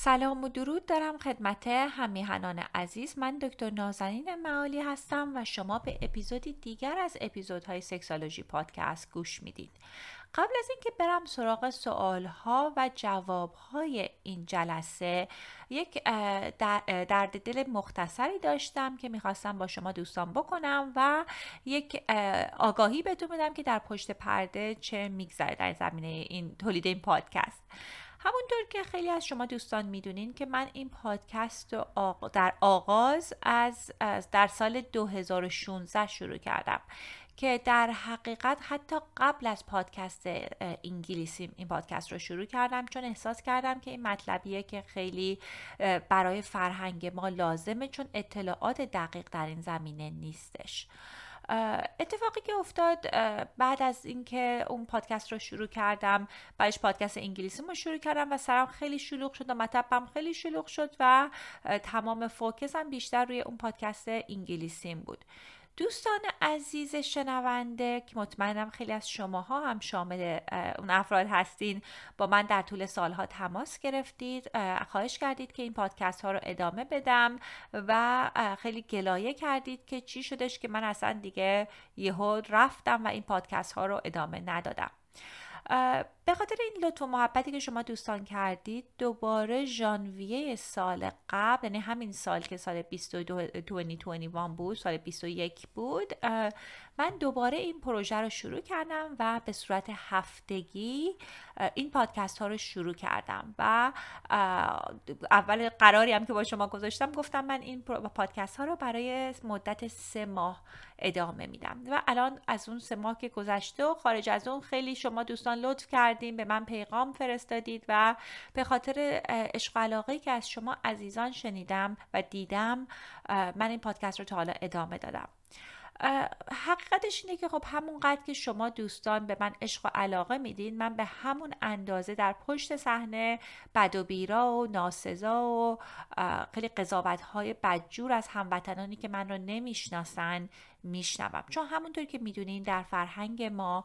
سلام و درود دارم خدمت هم‌میهنان عزیز. من دکتر نازنین معالی هستم و شما به اپیزودی دیگر از اپیزودهای سکسالوژی پادکست گوش می‌دید. قبل از اینکه برم سراغ سوالها و جوابهای این جلسه یک درد دل مختصری داشتم که می‌خواستم با شما دوستان بکنم و یک آگاهی بهتون بدم که در پشت پرده چه میگذره در زمینه این تولید این پادکست. همونطور که خیلی از شما دوستان می‌دونین که من این پادکست رو در آغاز از, از در سال 2016 شروع کردم که در حقیقت حتی قبل از پادکست انگلیسی این پادکست رو شروع کردم چون احساس کردم که این مطلبیه که خیلی برای فرهنگ ما لازمه چون اطلاعات دقیق در این زمینه نیستش. اتفاقی که افتاد بعد از اینکه اون پادکست رو شروع کردم بعدش پادکست انگلیسی رو شروع کردم و سرم خیلی شلوغ شد و مطبم خیلی شلوغ شد و تمام فوکسم بیشتر روی اون پادکست انگلیسیم بود. دوستان عزیز شنونده که مطمئنم خیلی از شماها هم شامل اون افراد هستین با من در طول سالها تماس گرفتید. خواهش کردید که این پادکست ها رو ادامه بدم و خیلی گلایه کردید که چی شدش که من اصلا دیگه یهو رفتم و این پادکست ها رو ادامه ندادم. به خاطر این لطف و محبتی که شما دوستان کردید دوباره ژانویه سال قبل یعنی همین سال که سال 2021 بود سال 21 بود من دوباره این پروژه رو شروع کردم و به صورت هفتگی این پادکست ها رو شروع کردم و اول قراری هم که با شما گذاشتم گفتم من این پادکست ها رو برای مدت سه ماه ادامه میدم و الان از اون سه ماه که گذشته و خارج از اون خیلی شما دوستان لطف کردیم به من پیغام فرستادید و به خاطر عشق علاقه که از شما عزیزان شنیدم و دیدم من این پادکست رو تا حالا ادامه دادم. حقیقتش اینه که خب همونقدر که شما دوستان به من عشق و علاقه میدین من به همون اندازه در پشت صحنه بد و بیرا و ناسزا و خیلی قضاوت های بدجور از هموطنانی که من رو نمی‌شناسن میشنوم. چون همونطور که می‌دونین در فرهنگ ما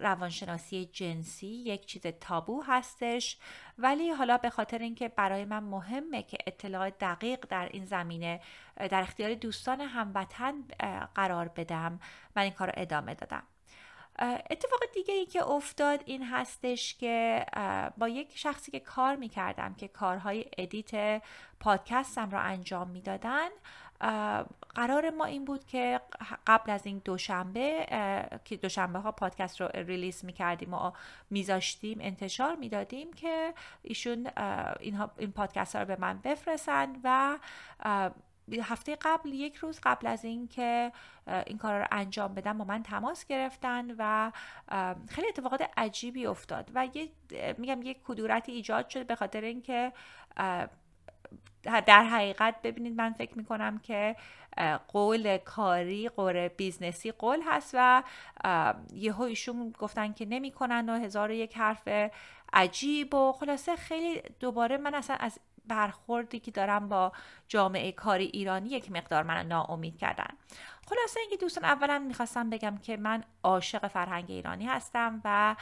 روانشناسی جنسی یک چیز تابو هستش. ولی حالا به خاطر اینکه برای من مهمه که اطلاع دقیق در این زمینه در اختیار دوستان هموطن قرار بدم من این کار رو ادامه دادم. اتفاق دیگه ای که افتاد این هستش که با یک شخصی که کار می‌کردم که کارهای edit پادکستم را انجام می‌دادن قرار ما این بود که قبل از این دوشنبه که دوشنبه ها پادکست رو release می‌کردیم و میذاشتیم انتشار می‌دادیم که ایشون این, این پادکست ها رو به من بفرستن و هفته قبل یک روز قبل از اینکه این کار رو انجام بدم با من تماس گرفتن و خیلی اتفاقات عجیبی افتاد و یه میگم یک کدورتی ایجاد شد به خاطر اینکه در حقیقت ببینید من فکر می‌کنم که قول کاری قول business ی قول هست و یهو ایشون گفتن که نمی‌کنن و هزار یک حرف عجیب و خلاصه خیلی دوباره من اصلا از برخوردی که دارم با جامعه کاری ایرانی یک مقدار من ناامید کردن. خلاصه اینکه دوستان اولا می‌خواستم بگم که من عاشق فرهنگ ایرانی هستم و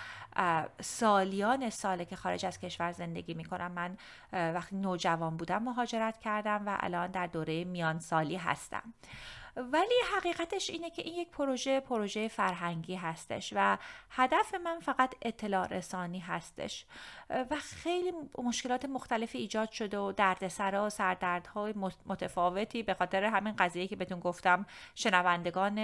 سالیان ساله که خارج از کشور زندگی می‌کنم من وقتی نوجوان بودم مهاجرت کردم و الان در دوره میان سالی هستم. ولی حقیقتش اینه که این یک پروژه پروژه فرهنگی هستش و هدف من فقط اطلاع رسانی هستش. و خیلی مشکلات مختلفی ایجاد شده و دردسرا و سردردهای متفاوتی به خاطر همین قضیه که بهتون گفتم شنوندگان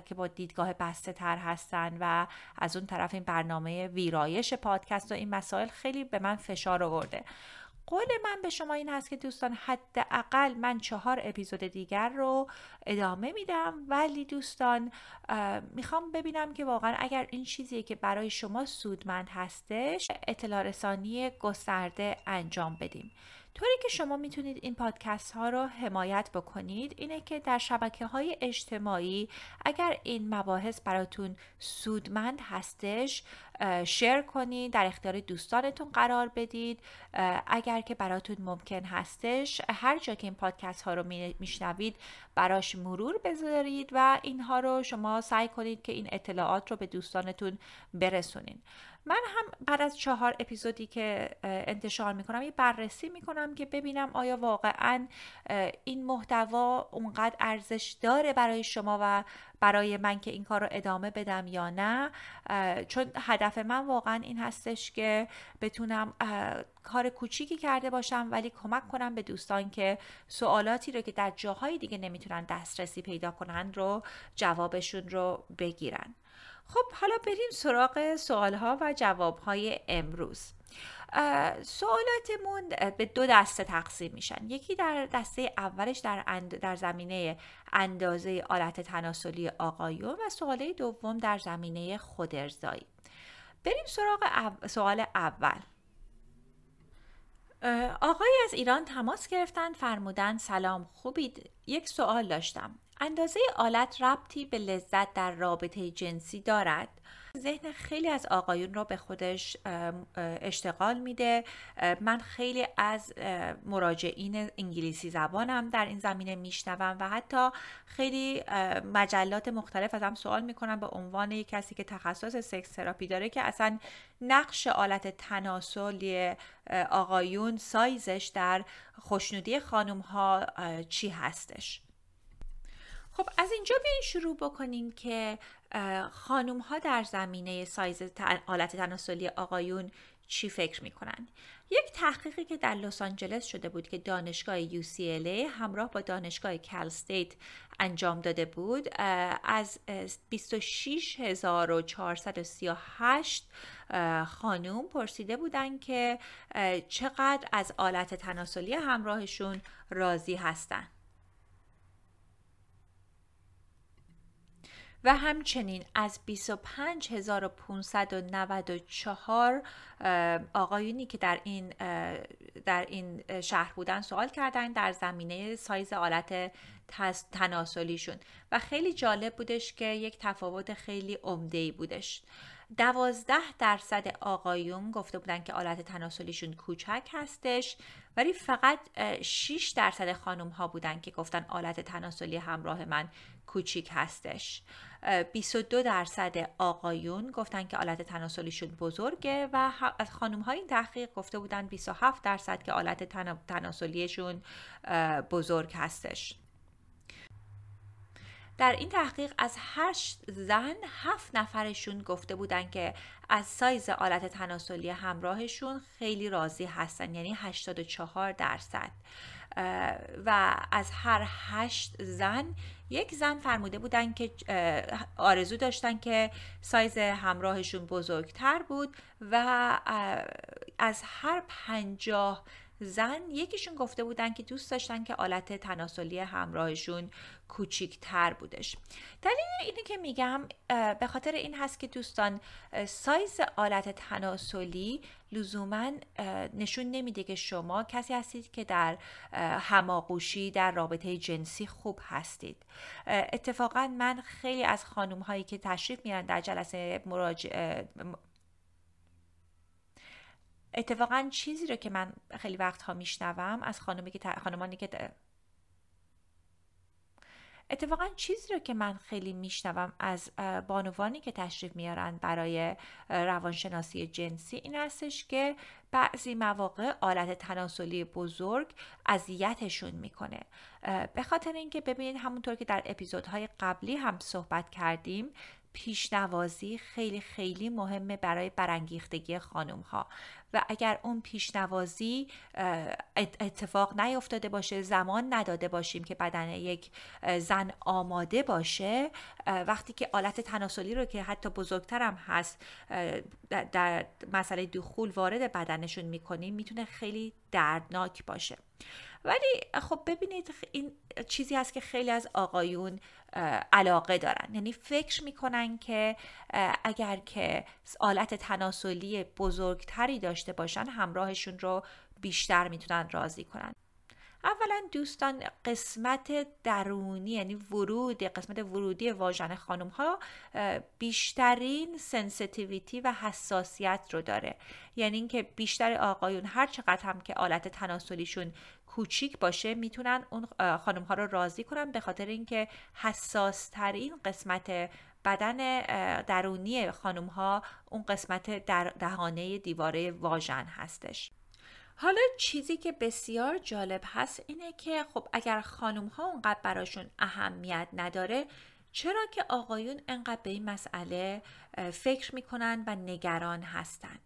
که با دیدگاه بسته تر هستن و از اون طرف این برنامه ویرایش پادکست و این مسائل خیلی به من فشار آورده. قول من به شما این هست که دوستان حداقل من چهار اپیزود دیگر رو ادامه میدم. ولی دوستان می‌خوام ببینم که واقعا اگر این چیزیه که برای شما سودمند هستش اطلاع رسانی گسترده انجام بدیم. طوری که شما می‌تونید این پادکست ها رو حمایت بکنید اینه که در شبکه های اجتماعی اگر این مباحث براتون سودمند هستش شیر کنید در اختیار دوستانتون قرار بدید. اگر که براتون ممکن هستش هر جا که این پادکست ها رو میشنوید براش مرور بذارید و اینها رو شما سعی کنید که این اطلاعات رو به دوستانتون برسونید من هم بعد از چهار اپیزودی که انتشار می‌کنم یه بررسی می‌کنم که ببینم آیا واقعا این محتوا اونقدر ارزش داره برای شما و برای من که این کار رو ادامه بدم یا نه چون هدف من واقعا این هستش که بتونم کار کوچیکی کرده باشم ولی کمک کنم به دوستان که سوالاتی رو که در جاهای دیگه نمی‌تونن دسترسی پیدا کنن رو جوابشون رو بگیرن. خب حالا بریم سراغ سوالها و جوابهای امروز. سوالاتمون به دو دسته تقسیم میشن. یکی در دسته اولش در, اند در زمینه اندازه آلت تناسلی آقایون و سوال دوم در زمینه خودرزایی بریم سراغ سوال اول. آقای از ایران تماس گرفتن فرمودن سلام خوبید؟ یک سوال داشتم. اندازه آلت ربطی به لذت در رابطه جنسی دارد؟ ذهن خیلی از آقایون رو به خودش اشتغال میده. من خیلی از مراجعین انگلیسی زبانم در این زمینه میشنوم و حتی خیلی مجلات مختلف ازم سوال می‌کنم به عنوان یک کسی که تخصص sex therapy داره که اصلا نقش آلت تناسلی آقایون سایزش در خوشنودی خانم ها چی هستش؟ خب از اینجا بیاین شروع بکنیم که خانوم ها در زمینه سایز آلت تناسلی آقایون چی فکر می‌کنن یک تحقیقی که در لس آنجلس شده بود که دانشگاه UCLA همراه با دانشگاه Cal State انجام داده بود از 26438 خانوم پرسیده بودند که چقدر از آلت تناسلی همراهشون راضی هستند. و همچنین از 25594 آقایونی که در این در این شهر بودن سوال کردن در زمینه سایز آلت تناسلیشون. و خیلی جالب بودش که یک تفاوت خیلی عمده ای بودش. دوازده درصد آقایون گفته بودن که آلت تناسلیشون کوچک هستش ولی فقط 6 درصد خانم ها بودن که گفتن آلت تناسلی همراه من کوچیک هستش. 22 درصد آقایون گفتن که آلت تناسلیشون بزرگه و از خانم های این تحقیق گفته بودن 27 درصد که آلت تناسلیشون بزرگ هستش. در این تحقیق از هشت زن هفت نفرشون گفته بودن که از سایز آلت تناسلی همراهشون خیلی راضی هستن یعنی 84 درصد. و از هر هشت زن یک زن فرموده بودن که آرزو داشتن که سایز همراهشون بزرگتر بود و از هر پنجاه زن یکیشون گفته بودن که دوست داشتن که آلت تناسلی همراهشون کوچیکتر بودش. دلیل اینه که میگم به خاطر این هست که دوستان سایز آلت تناسلی لزوما نشون نمیده که شما کسی هستید که در هماغوشی در رابطه جنسی خوب هستید. اتفاقا من خیلی از خانوم هایی که تشریف میارن در جلسه مراجعه اتفاقا چیزی رو که من خیلی وقتها میشنوم از خانمی که خانمانی که اتفاقا چیزی رو که من خیلی میشنوم از بانوانی که تشریف میارن برای روانشناسی جنسی این هستش که بعضی مواقع آلت تناسلی بزرگ اذیتشون می‌کنه. به خاطر اینکه ببینید همونطور که در اپیزودهای قبلی هم صحبت کردیم پیشنوازی خیلی خیلی مهمه برای برانگیختگی خانم ها و اگر اون پیشنوازی اتفاق نیفتاده باشه زمان نداده باشیم که بدن یک زن آماده باشه وقتی که آلت تناسلی رو که حتی بزرگترم هست در مسئله دخول وارد بدنشون می‌کنیم می‌تونه خیلی دردناک باشه. ولی خب ببینید این چیزی هست که خیلی از آقایون علاقه دارن. یعنی فکر می‌کنن که اگر که آلت تناسلی بزرگتری داشته باشن همراهشون رو بیشتر می‌تونن راضی کنن. اولا دوستان قسمت درونی یعنی ورود قسمت ورودی واژن خانم ها بیشترین sensitivity و حساسیت رو داره. یعنی اینکه بیشتر آقایون هر چقدر هم که آلت تناسلیشون کوچیک باشه می‌تونن اون خانم ها رو راضی کنن به خاطر اینکه حساس ترین قسمت بدن درونی خانم ها اون قسمت در دهانه دیواره واژن هستش. حالا چیزی که بسیار جالب هست اینه که خب اگر خانم ها اونقدر براشون اهمیت نداره چرا که آقایون انقدر به این مسئله فکر می‌کنن و نگران هستن؟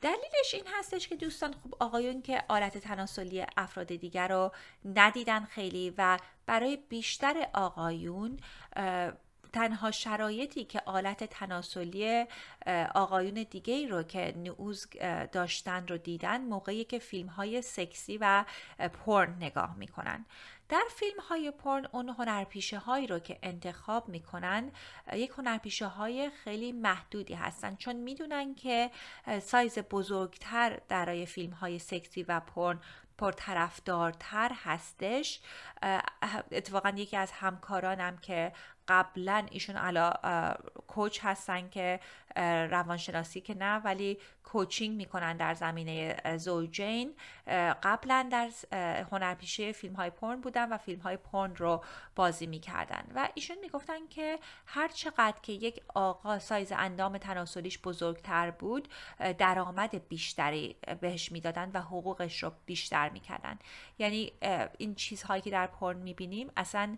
دلیلش این هستش که دوستان خب آقایون که آلت تناسلی افراد دیگر رو ندیدن خیلی و برای بیشتر آقایون تنها شرایطی که آلت تناسلی آقایون دیگه ای رو که نعوز داشتن رو دیدن موقعی که فیلم های سکسی و پرن نگاه می‌کنن. در فیلم های پرن اون هنرپیشه هایی رو که انتخاب می‌کنن یک هنرپیشه های خیلی محدودی هستن. چون می‌دونن که سایز بزرگتر درای فیلم های سکسی و پرن پرطرفدارتر هستش. اتفاقا یکی از همکارانم که قبلا ایشون علا کوچ هستن که روانشناسی که نه ولی کوچینگ می‌کنن در زمینه زوجین. قبلا در هنرپیشه فیلم های پرن بودن و فیلم های پرن رو بازی می‌کردن. و ایشون می‌گفتن که هر چقدر که یک آقا سایز اندام تناسلیش بزرگتر بود درآمد بیشتری بهش می‌دادن و حقوقش رو بیشتر می‌کردن. یعنی این چیزهایی که در پرن می‌بینیم اصلا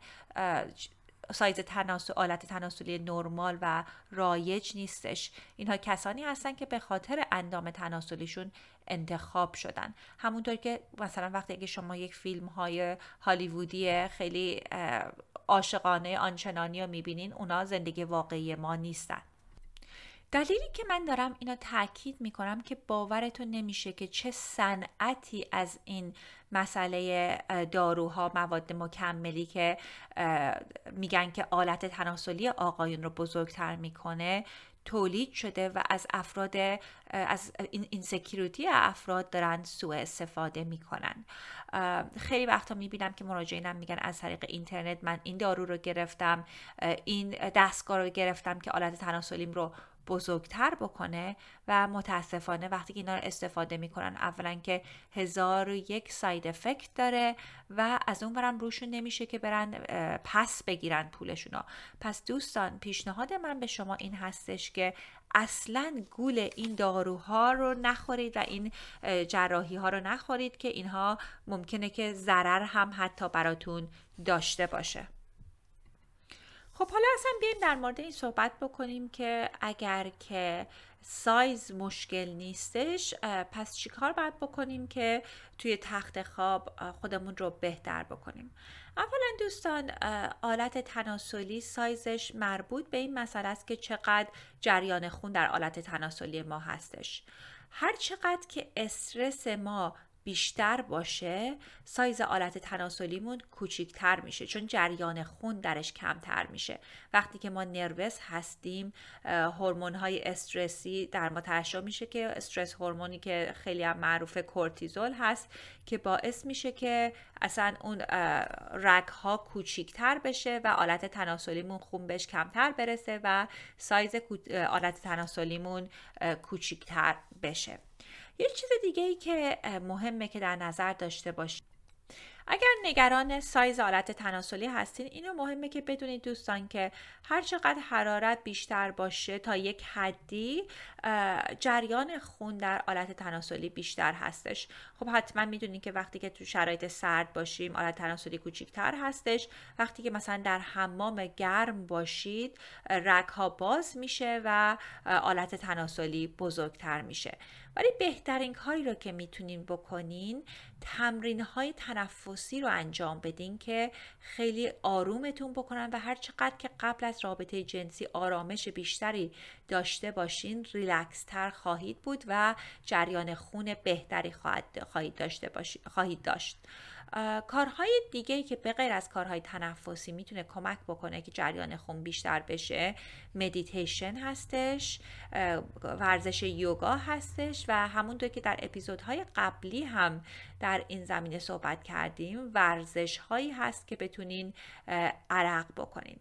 سایز تناسل آلت تناسلی نرمال و رایج نیستش. اینها کسانی هستن که به خاطر اندام تناسلیشون انتخاب شدن. همونطور که مثلا وقتی اگه شما یک فیلم های هالیوودی خیلی عاشقانه آنچنانی رو می‌بینین اونا زندگی واقعی ما نیستن. دلیلی که من دارم اینو تاکید می‌کنم که باورتون نمیشه که چه صنعتی از این مسئله داروها مواد مکملی که میگن که آلت تناسلی آقایون رو بزرگتر می‌کنه تولید شده و از افراد از این سکیوریتی افراد دارن سوء استفاده می‌کنن. خیلی وقتا می‌بینم که مراجعینم میگن از طریق اینترنت من این دارو رو گرفتم این دستگاه رو گرفتم که آلت تناسلیم رو بزرگتر بکنه و متاسفانه وقتی که اینا رو استفاده می‌کنن اولا که هزار و یک ساید افکت داره و از اون برم روشون نمیشه که برن پس بگیرن پولشون پس دوستان پیشنهاد من به شما این هستش که اصلا گول این داروها رو نخورید و این جراحی ها رو نخورید که اینها ممکنه که ضرر هم حتی براتون داشته باشه. خب حالا اصلا بیایم در مورد این صحبت بکنیم که اگر که سایز مشکل نیستش پس چیکار باید بکنیم که توی تخت خواب خودمون رو بهتر بکنیم؟ اولا دوستان آلت تناسلی سایزش مربوط به این مسئله است که چقدر جریان خون در آلت تناسلی ما هستش. هر چقدر که استرس ما بیشتر باشه سایز آلت تناسلیمون کوچیکتر میشه چون جریان خون درش کمتر میشه. وقتی که ما نروس هستیم هورمون های استرسی در ما ترشح میشه که استرس هورمونی که خیلی هم معروف کورتیزول هست که باعث میشه که اصلا اون رگ ها کوچیکتر بشه و آلت تناسلیمون خون بهش کمتر برسه و سایز آلت تناسلیمون کوچیکتر بشه. یه چیز دیگه ای که مهمه که در نظر داشته باشید اگر نگران سایز آلت تناسلی هستین اینو مهمه که بدونید دوستان که هر چقدر حرارت بیشتر باشه تا یک حدی جریان خون در آلت تناسلی بیشتر هستش. خب حتما می‌دونید که وقتی که تو شرایط سرد باشیم آلت تناسلی کوچیکتر هستش. وقتی که مثلا در حمام گرم باشید رگ ها باز میشه و آلت تناسلی بزرگتر میشه. ولی بهترین کاری رو که می‌تونین بکنین تمرین های تنفسی رو انجام بدین که خیلی آرومتون بکنن و هر چقدر که قبل از رابطه جنسی آرامش بیشتری داشته باشین ریلکس تر خواهید بود و جریان خون بهتری خواهید, داشته باشید، خواهید داشت. کارهای دیگه که به غیر از کارهای تنفسی می‌تونه کمک بکنه که جریان خون بیشتر بشه مدیتیشن هستش ورزش یوگا هستش و همونطور که در اپیزودهای قبلی هم در این زمینه صحبت کردیم ورزش هایی هست که بتونین عرق بکنین.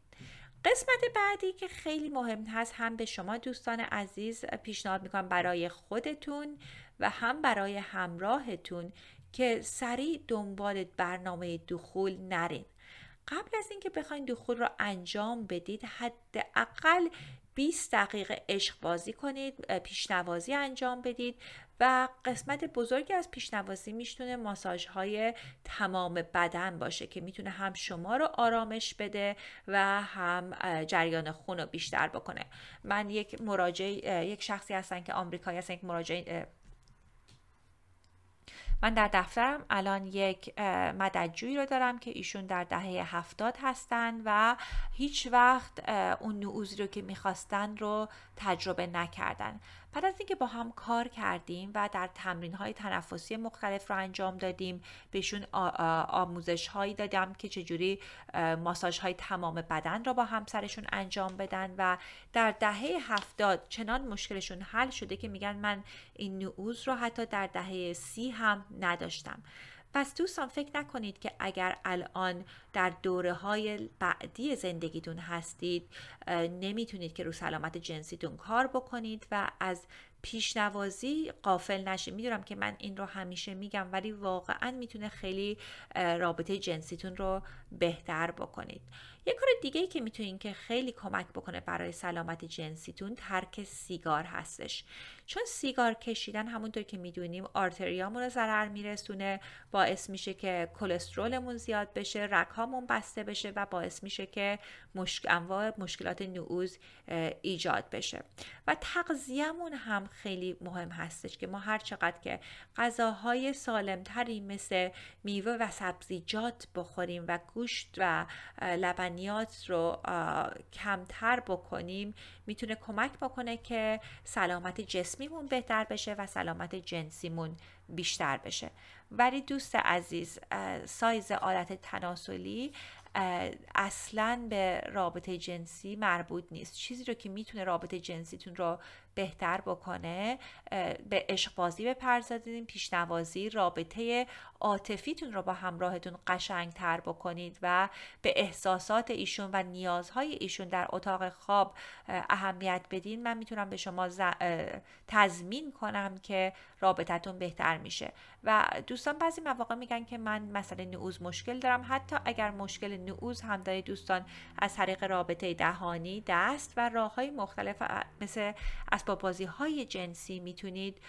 قسمت بعدی که خیلی مهم هست هم به شما دوستان عزیز پیشنهاد می‌کنم برای خودتون و هم برای همراهتون که سریع دنبال برنامه دخول نرین. قبل از اینکه بخواین دخول رو انجام بدید حداقل 20 دقیقه عشق بازی کنید پیشنوازی انجام بدید و قسمت بزرگی از پیشنوازی می‌تونه ماساژ های تمام بدن باشه که می‌تونه هم شما رو آرامش بده و هم جریان خون رو بیشتر بکنه. من یک مراجعه یک شخصی هستن که آمریکایی هستن یک مراجعه من در دفترم الان یک مددجویی رو دارم که ایشون در دهه هفتاد هستن و هیچ وقت اون نعوزی رو که می‌خواستن رو تجربه نکردن. بعد از اینکه با هم کار کردیم و در تمرین های تنفسی مختلف رو انجام دادیم بهشون آموزش هایی دادم که چجوری ماساژ های تمام بدن را با هم سرشون انجام بدن و در دهه هفتاد چنان مشکلشون حل شده که میگن من این نعوز رو حتی در دهه سی هم نداشتم. پس دوستان فکر نکنید که اگر الان در دوره های بعدی زندگیتون هستید نمی‌تونید که رو سلامت جنسیتون کار بکنید و از پیشنوازی قافل نشه. می‌دونم که من این رو همیشه میگم ولی واقعا می‌تونه خیلی رابطه جنسیتون رو بهتر بکنید. یه کار دیگه ای که می‌تونین که خیلی کمک بکنه برای سلامت جنسیتون ترک سیگار هستش. چون سیگار کشیدن همونطور که می‌دونیم آرتریامون رو ضرر میرسونه باعث میشه که کلسترولمون زیاد بشه رگهامون بسته بشه و باعث میشه که مشک... انواع مشکلات نعوز ایجاد بشه. و تغذیهمون هم خیلی مهم هستش که ما هر چقدر که غذاهای سالمتری مثل میوه و سبزیجات بخوریم و گوشت و لبنیات رو کمتر بکنیم می‌تونه کمک بکنه که سلامت جسمیمون بهتر بشه و سلامت جنسیمون بیشتر بشه. ولی دوست عزیز سایز آلت تناسلی اصلا به رابطه جنسی مربوط نیست. چیزی رو که می‌تونه رابطه جنسیتون رو بهتر بکنه به عشق بازی بپردازید پیشنوازی رابطه عاطفیتون رو با همراهتون قشنگتر بکنید و به احساسات ایشون و نیازهای ایشون در اتاق خواب اهمیت بدین. من می‌تونم به شما تضمین کنم که رابطتون بهتر میشه. و دوستان بعضی مواقع میگن که من مثلا نعوز مشکل دارم. حتی اگر مشکل نعوز هم دارید دوستان از طریق رابطه دهانی دست و راه های مختلف مثل اسباب بازی های جنسی می‌تونید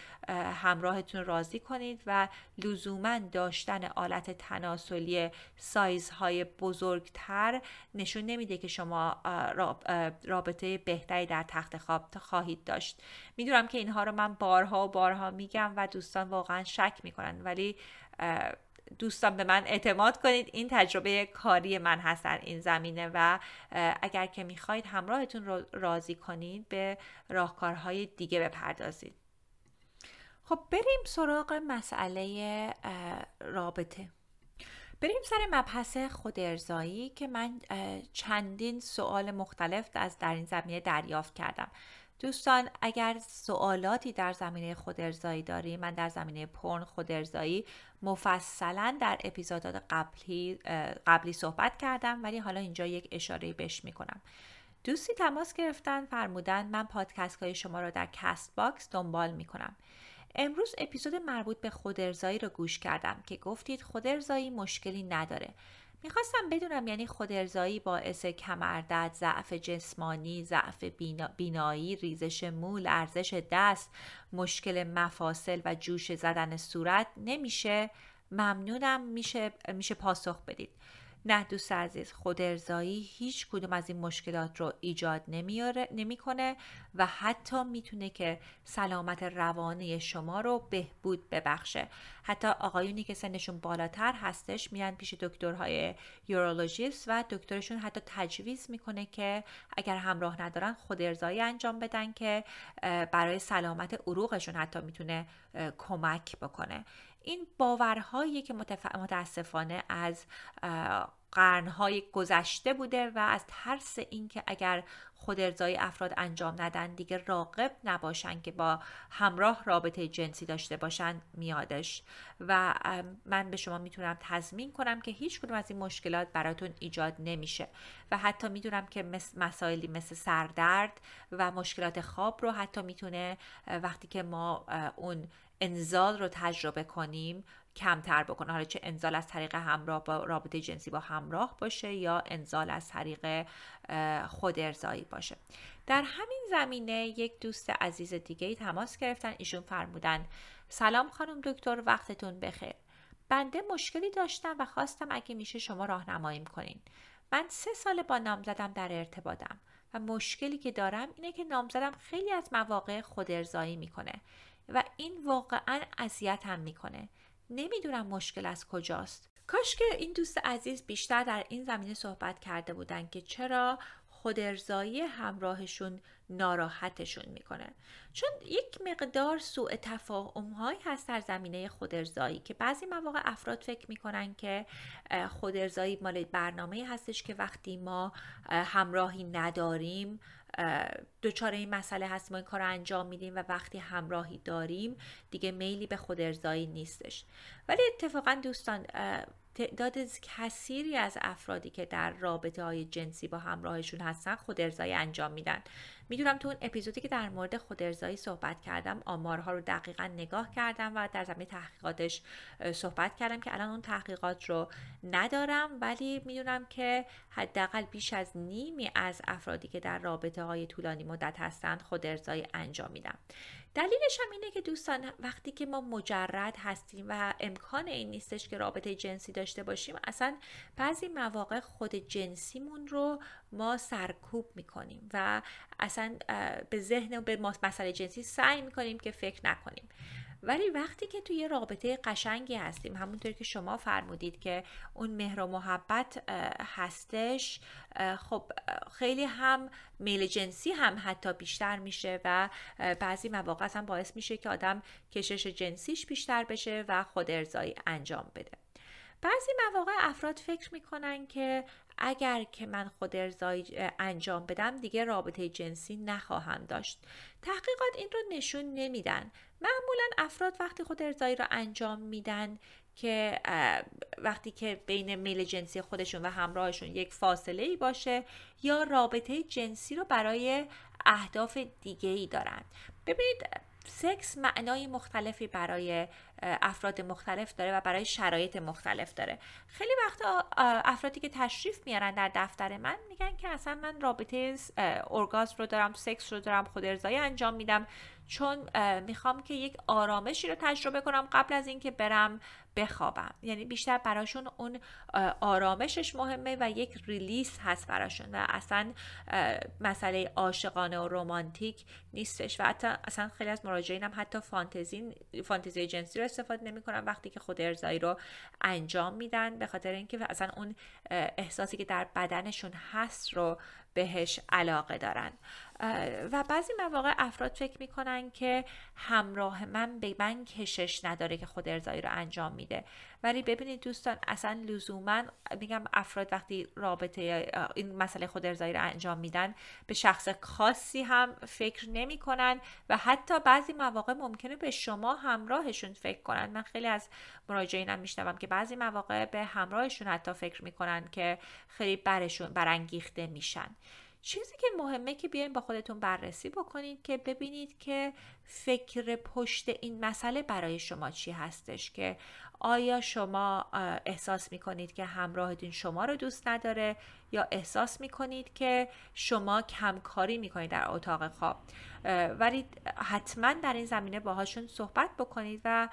همراهتون راضی کنید و لزوما داشتن آلت تناسلی سایزهای بزرگتر نشون نمیده که شما رابطه بهتری در تخت خواب خواهید داشت. می‌دونم که اینها رو من بارها و بارها میگم و دوستان واقعا شک می‌کنن ولی دوستان به من اعتماد کنید. این تجربه کاری من هست در این زمینه و اگر که می‌خواید همراهتون رو راضی کنید به راهکارهای دیگه بپردازید. خب بریم سراغ مسئله رابطه. بریم سر مبحث خودارضایی که من چندین سوال مختلف از در این زمینه دریافت کردم. دوستان اگر سوالاتی در زمینه خودارضایی داری من در زمینه پورن خودارضایی مفصلا در اپیزودات قبلی قبلی صحبت کردم ولی حالا اینجا یک اشاره بهش می‌کنم. دوستی تماس گرفتن فرمودن من پادکست های شما را در Castbox دنبال می‌کنم. امروز اپیزود مربوط به خودارضایی رو گوش کردم که گفتید خودارضایی مشکلی نداره. می‌خواستم بدونم یعنی خودارضایی باعث کمردرد ضعف جسمانی ضعف بینایی ریزش مو لرزش دست مشکل مفاصل و جوش زدن صورت نمیشه. ممنونم میشه میشه پاسخ بدید. نه دوست عزیز خود ارزایی هیچ کدوم از این مشکلات رو ایجاد نمیاره نمی‌کنه و حتی می‌تونه که سلامت روانی شما رو بهبود ببخشه. حتی آقایونی که سنشون بالاتر هستش میان پیش دکترهای یورولوژیست و دکترشون حتی تجویز می‌کنه که اگر همراه ندارن خود ارزایی انجام بدن که برای سلامت عروقشون حتی می‌تونه کمک بکنه. این باورهایی که متاسفانه از قرنهای گذشته بوده و از ترس اینکه اگر خود ارزای افراد انجام ندن دیگه راقب نباشن که با همراه رابطه جنسی داشته باشن میادش. و من به شما می‌تونم تضمین کنم که هیچ کدوم از این مشکلات براتون ایجاد نمیشه و حتی می‌دونم که مسائلی مثل سردرد و مشکلات خواب رو حتی می‌تونه وقتی که ما اون انزال رو تجربه کنیم کمتر بکنه. حالا چه انزال از طریق همراه با رابطه جنسی با همراه باشه یا انزال از طریق خود ارزایی باشه. در همین زمینه یک دوست عزیز دیگه ای تماس گرفتن ایشون فرمودن سلام خانم دکتر وقتتون بخیر. بنده مشکلی داشتم و خواستم اگه میشه شما راهنماییم کنین. من سه سال با نامزدم در ارتباطم و مشکلی که دارم اینه که نامزدم خیلی از مواقع خود ارزایی می‌کنه. و این واقعا اذیتم می‌کنه. نمی‌دونم مشکل از کجاست. کاش که این دوست عزیز بیشتر در این زمینه صحبت کرده بودن که چرا خودارضایی همراهشون ناراحتشون می‌کنه. چون یک مقدار سوء تفاهم هایی هست در زمینه خودارضایی که بعضی مواقع افراد فکر می‌کنن که خودارضایی مال برنامه هستش که وقتی ما همراهی نداریم دچار این مسئله هست ما این کار رو انجام میدیم و وقتی همراهی داریم دیگه میلی به خود ارزایی نیستش. ولی اتفاقا دوستان تعداد کثیری از افرادی که در رابطه های جنسی با همراهشون هستن خود ارزایی انجام میدن. می‌دونم تو اون اپیزودی که در مورد خود ارزایی صحبت کردم آمارها رو دقیقا نگاه کردم و در زمین تحقیقاتش صحبت کردم که الان اون تحقیقات رو ندارم. ولی می‌دونم که حداقل بیش از نیمی از افرادی که در رابطه های طولانی مدت هستند خود ارزایی انجام میدن دلیلش هم اینه که دوستان وقتی که ما مجرد هستیم و امکان این نیستش که رابطه جنسی داشته باشیم اصلا بعضی مواقع خود جنسیمون رو ما سرکوب می‌کنیم و اصلا به ذهن و به مسئله جنسی سعی می‌کنیم که فکر نکنیم. ولی وقتی که توی رابطه قشنگی هستیم همونطور که شما فرمودید که اون مهر و محبت هستش خب خیلی هم میل جنسی هم حتی بیشتر میشه و بعضی مواقع هم باعث میشه که آدم کشش جنسیش بیشتر بشه و خود ارزایی انجام بده. بعضی مواقع افراد فکر می‌کنن که اگر که من خود ارزایی انجام بدم دیگه رابطه جنسی نخواهم داشت. تحقیقات این رو نشون نمیدن. معمولا افراد وقتی خود ارزایی رو انجام میدن که وقتی که بین میل جنسی خودشون و همراهشون یک فاصله ای باشه یا رابطه جنسی رو برای اهداف دیگه ای دارن. ببینید سکس معنای مختلفی برای افراد مختلف داره و برای شرایط مختلف داره. خیلی وقتا افرادی که تشریف میارن در دفتر من میگن که اصلا من رابطه ارگاز رو دارم سکس رو دارم خود ارزایی انجام میدم. چون می‌خوام که یک آرامشی رو تجربه کنم قبل از اینکه برم بخوابم. یعنی بیشتر براشون اون آرامشش مهمه و یک ریلیس هست براشون و اصلا مسئله عاشقانه و رومانتیک نیستش و حتی اصلا خیلی از مراجعین هم حتی فانتزی فانتزی جنسی رو استفاده نمی‌کنن وقتی که خود ارزایی رو انجام میدن به خاطر اینکه اصلا اون احساسی که در بدنشون هست رو بهش علاقه دارن. و بعضی مواقع افراد فکر می‌کنن که همراه من به من کشش نداره که خود ارزایی رو انجام میده. ولی ببینید دوستان اصلا لزوما میگم افراد وقتی رابطه این مسئله خود ارزایی رو انجام میدن به شخص خاصی هم فکر نمی‌کنن و حتی بعضی مواقع ممکنه به شما همراهشون فکر کنن. من خیلی از مراجعینم میشنوم که بعضی مواقع به همراهشون حتی فکر می‌کنن که خیلی برشون برانگیخته میشن. چیزی که مهمه که بیاین با خودتون بررسی بکنید که ببینید که فکر پشت این مسئله برای شما چی هستش که آیا شما احساس می کنید که همراهتون شما رو دوست نداره یا احساس می کنید که شما کمکاری می کنید در اتاق خواب؟ ولی حتما در این زمینه باهاشون صحبت بکنید و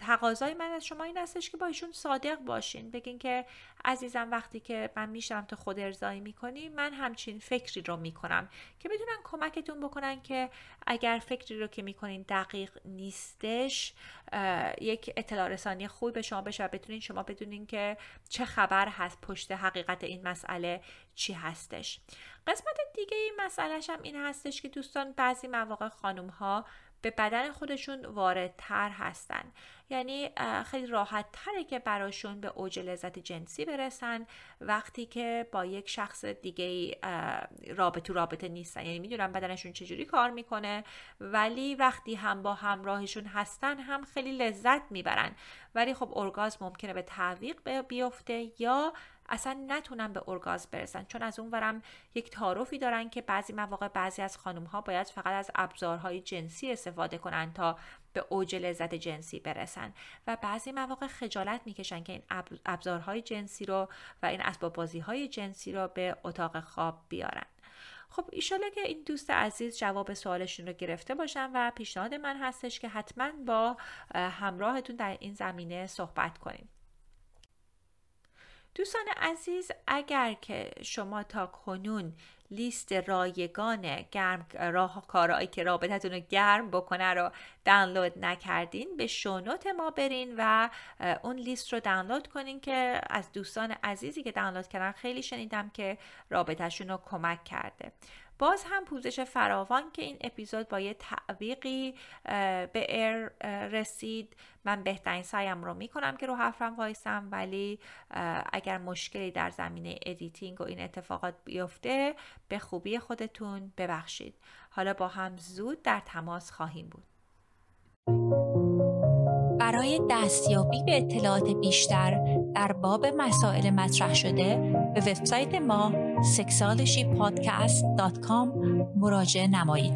تقاضای من از شما این هستش که با ایشون صادق باشین. بگین که عزیزم وقتی که من میشم تو خود ارزایی می‌کنی من همچین فکری رو می‌کنم که بدونن کمکتون بکنن که اگر فکری رو که می‌کنین دقیق نیستش یک اطلاع رسانی خوبی به شما بشه و بتونین شما بدونین که چه خبر هست پشت حقیقت این مسئله چی هستش. قسمت دیگه این مسئلهش هم این هستش که دوستان بعضی مواقع خانم ها به بدن خودشون واردتر هستن. یعنی خیلی راحت تره که براشون به اوج لذت جنسی برسن وقتی که با یک شخص دیگه رابطه رابطه نیستن. یعنی می‌دونن بدنشون چجوری کار می‌کنه ولی وقتی هم با همراهشون هستن هم خیلی لذت می‌برن. ولی خب ارگاز ممکنه به تعویق بیفته یا اصلا نتونن به ارگاز برسن. چون از اون ورم یک تعارفی دارن که بعضی مواقع بعضی از خانم ها باید فقط از ابزارهای جنسی استفاده کنن تا به اوج لذت جنسی برسن. و بعضی مواقع خجالت می‌کشن که این ابزارهای جنسی رو و این اسباب بازی های جنسی رو به اتاق خواب بیارن. خب ایشالا که این دوست عزیز جواب سوالشون رو گرفته باشن و پیشنهاد من هستش که حتما با همراهتون در این زمینه صحبت کنیم. دوستان عزیز اگر که شما تا کنون لیست رایگان گرم راه کارهایی که رابطتون رو گرم بکنه رو دانلود نکردین. به شونوت ما برین و اون لیست رو دانلود کنین که از دوستان عزیزی که دانلود کردن خیلی شنیدم که رابطهشون رو کمک کرده. باز هم پوزش فراوان که این اپیزود با یه تعویقی به ایر رسید. من بهترین سعیم رو می‌کنم که رو حرفم وایسم ولی اگر مشکلی در زمینه editing و این اتفاقات بیفته به خوبی خودتون ببخشید. حالا با هم زود در تماس خواهیم بود. برای دستیابی به اطلاعات بیشتر در باب مسائل مطرح شده به وبسایت ما sexualshypodcast.com مراجعه نمایید.